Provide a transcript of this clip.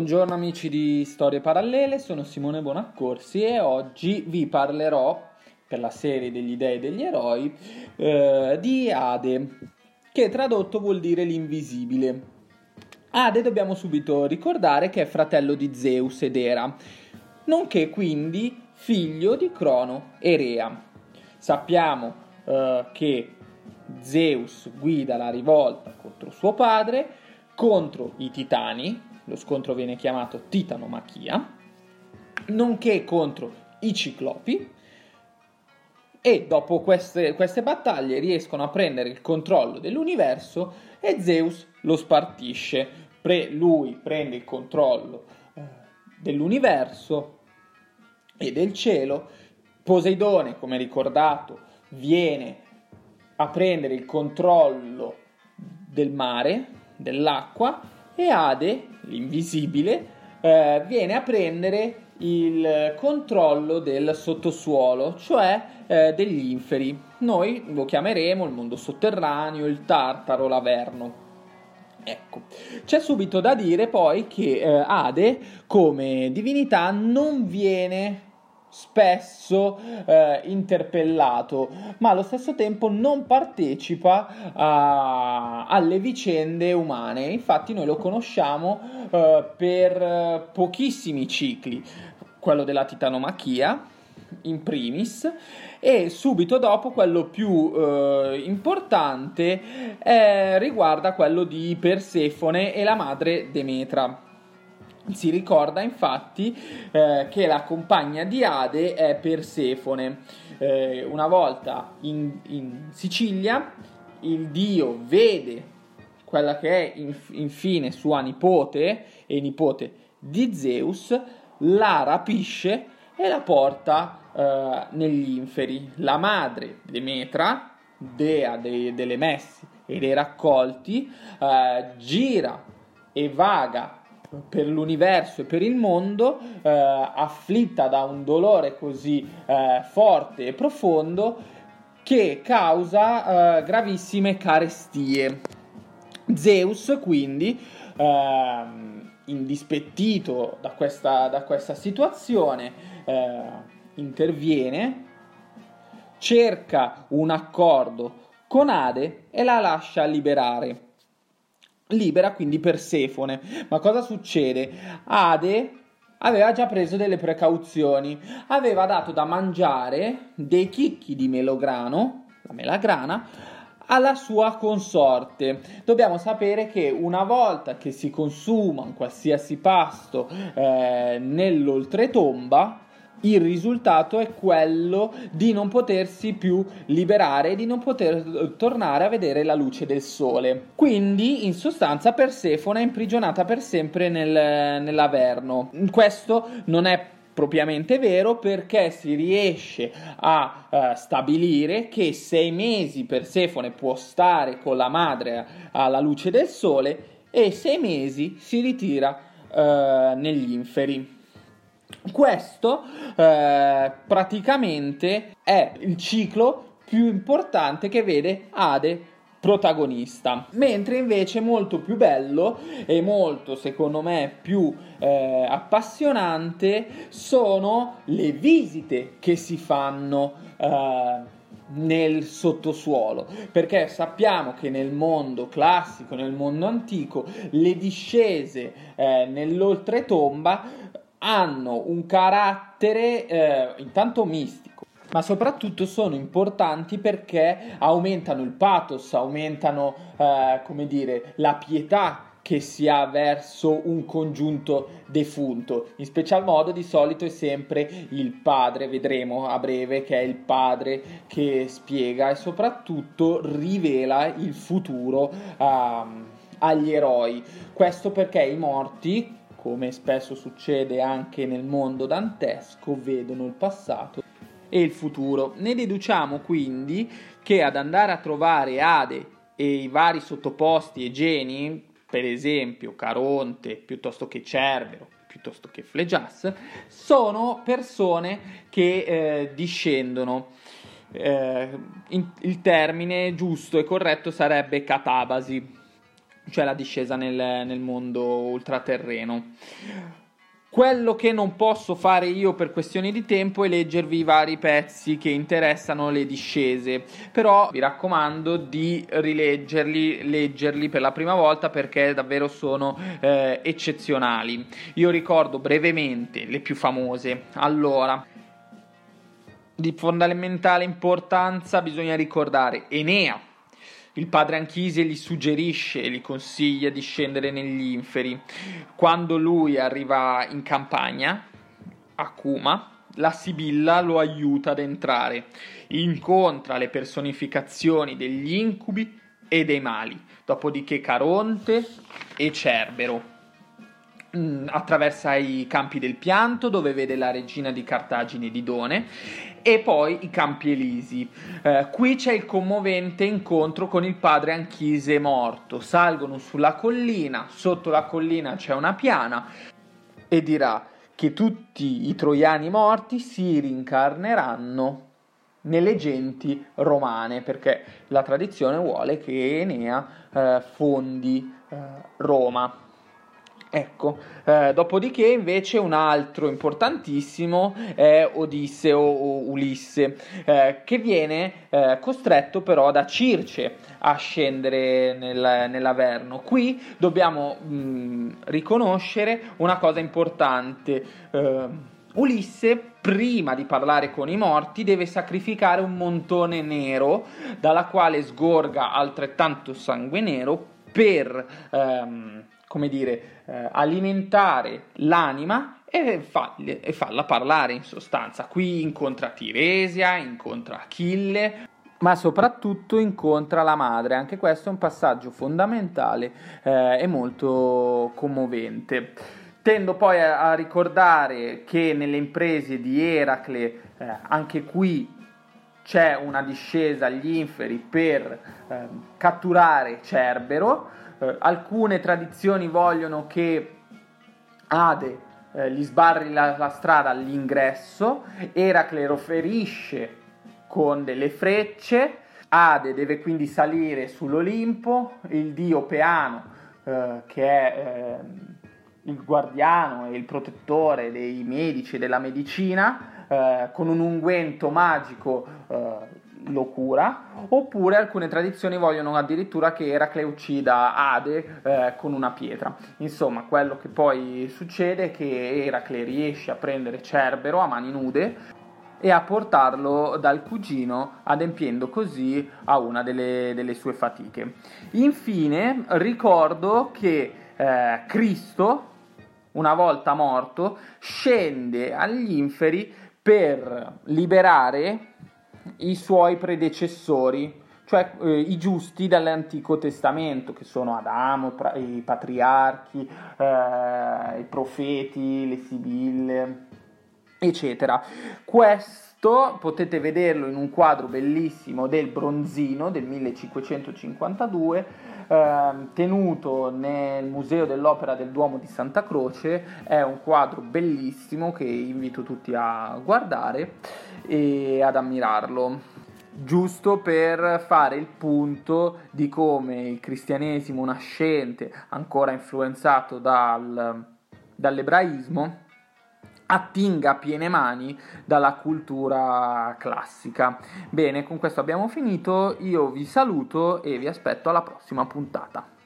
Buongiorno amici di Storie Parallele, sono Simone Bonaccorsi e oggi vi parlerò, per la serie degli dei e degli eroi, eh, di Ade, che tradotto vuol dire l'invisibile. Ade dobbiamo subito ricordare che è fratello di Zeus ed Era, nonché quindi figlio di Crono e Rea. Sappiamo eh, che Zeus guida la rivolta contro suo padre, contro i titani, lo scontro viene chiamato Titanomachia, nonché contro i ciclopi, e dopo queste, queste, battaglie riescono a prendere il controllo dell'universo e Zeus lo spartisce. Pre, lui prende il controllo eh, dell'universo e del cielo. Poseidone, come ricordato, viene a prendere il controllo del mare, dell'acqua e Ade, l'invisibile, eh, viene a prendere il controllo del sottosuolo, cioè eh, degli inferi. Noi lo chiameremo il mondo sotterraneo, il Tartaro, l'Averno. Ecco, c'è subito da dire poi che eh, Ade come divinità non viene spesso eh, interpellato, ma allo stesso tempo non partecipa a, alle vicende umane. Infatti noi lo conosciamo eh, per pochissimi cicli, quello della titanomachia in primis e subito dopo quello più eh, importante eh, riguarda quello di Persefone e la madre Demetra si ricorda infatti eh, che la compagna di Ade è Persefone. Eh, una volta in, in, Sicilia il dio vede quella che è inf- infine sua nipote e nipote di Zeus, la rapisce e la porta eh, negli inferi. La madre Demetra, dea dei, delle messi e dei raccolti, eh, gira e vaga per l'universo e per il mondo, eh, afflitta da un dolore così eh, forte e profondo che causa eh, gravissime carestie. Zeus quindi, ehm, indispettito da questa, da questa situazione, eh, interviene, cerca un accordo con Ade e la lascia liberare libera quindi Persefone. Ma cosa succede? Ade aveva già preso delle precauzioni, aveva dato da mangiare dei chicchi di melograno, la melagrana, alla sua consorte. Dobbiamo sapere che una volta che si consuma un qualsiasi pasto eh, nell'oltretomba, il risultato è quello di non potersi più liberare di non poter eh, tornare a vedere la luce del sole. Quindi, in sostanza, Persefone è imprigionata per sempre nel, nell'Averno. Questo non è propriamente vero perché si riesce a uh, stabilire che sei mesi Persefone può stare con la madre alla luce del sole e sei mesi si ritira uh, negli inferi. Questo eh, praticamente è il ciclo più importante che vede Ade protagonista, mentre invece molto più bello e molto secondo me più eh, appassionante sono le visite che si fanno eh, nel sottosuolo. Perché sappiamo che nel mondo classico, nel mondo antico, le discese eh, nell'oltretomba hanno un carattere eh, intanto mistico, ma soprattutto sono importanti perché aumentano il pathos, aumentano, eh, come dire, la pietà che si ha verso un congiunto defunto. In special modo di solito è sempre il padre, vedremo a breve che è il padre che spiega e soprattutto rivela il futuro um, agli eroi. Questo perché i morti, come spesso succede anche nel mondo dantesco, vedono il passato e il futuro. Ne deduciamo quindi che ad andare a trovare Ade e i vari sottoposti e geni, per esempio Caronte piuttosto che Cerbero, piuttosto che Flegias, sono persone che eh, discendono. Eh, in, il termine giusto e corretto sarebbe catabasi cioè la discesa nel, nel mondo ultraterreno. Quello che non posso fare io per questioni di tempo è leggervi i vari pezzi che interessano le discese, però vi raccomando di rileggerli, leggerli per la prima volta perché davvero sono eh, eccezionali. Io ricordo brevemente le più famose. Allora, di fondamentale importanza bisogna ricordare Enea, il padre Anchise gli suggerisce e gli consiglia di scendere negli inferi. Quando lui arriva in campagna, a Kuma, la Sibilla lo aiuta ad entrare. Incontra le personificazioni degli incubi e dei mali, dopodiché Caronte e Cerbero. Attraversa i campi del pianto dove vede la regina di Cartagine Didone e poi i Campi Elisi. Eh, qui c'è il commovente incontro con il padre Anchise morto. Salgono sulla collina, sotto la collina c'è una piana e dirà che tutti i troiani morti si rincarneranno nelle genti romane, perché la tradizione vuole che Enea eh, fondi eh, Roma. Ecco, eh, dopodiché invece un altro importantissimo è Odisseo o Ulisse, eh, che viene eh, costretto però da Circe a scendere nel, nell'Averno. Qui dobbiamo mh, riconoscere una cosa importante. Eh, Ulisse, prima di parlare con i morti, deve sacrificare un montone nero dalla quale sgorga altrettanto sangue nero per... Ehm, come dire, eh, alimentare l'anima e, farli, e farla parlare in sostanza. Qui incontra Tiresia, incontra Achille, ma soprattutto incontra la madre. Anche questo è un passaggio fondamentale eh, e molto commovente. Tendo poi a, a, ricordare che nelle imprese di Eracle, eh, anche qui c'è una discesa agli inferi per eh, catturare Cerbero eh, alcune tradizioni vogliono che Ade eh, gli sbarri la, la, strada all'ingresso, Eracle lo ferisce con delle frecce, Ade deve quindi salire sull'Olimpo, il dio Peano, eh, che è eh, il guardiano e il protettore dei medici e della medicina, eh, con un unguento magico eh, lo cura, oppure alcune tradizioni vogliono addirittura che Eracle uccida Ade eh, con una pietra. Insomma, quello che poi succede è che Eracle riesce a prendere Cerbero a mani nude e a portarlo dal cugino, adempiendo così a una delle, delle sue fatiche. Infine, ricordo che eh, Cristo, una volta morto, scende agli inferi per liberare i suoi predecessori, cioè eh, i giusti dall'Antico Testamento, che sono Adamo, i patriarchi, eh, i profeti, le sibille, eccetera. Questo potete vederlo in un quadro bellissimo del Bronzino del 1552 eh, tenuto nel Museo dell'Opera del Duomo di Santa Croce, è un quadro bellissimo che invito tutti a guardare e ad ammirarlo giusto per fare il punto di come il cristianesimo nascente, ancora influenzato dal, dall'ebraismo, attinga a piene mani dalla cultura classica. Bene, con questo abbiamo finito, io vi saluto e vi aspetto alla prossima puntata.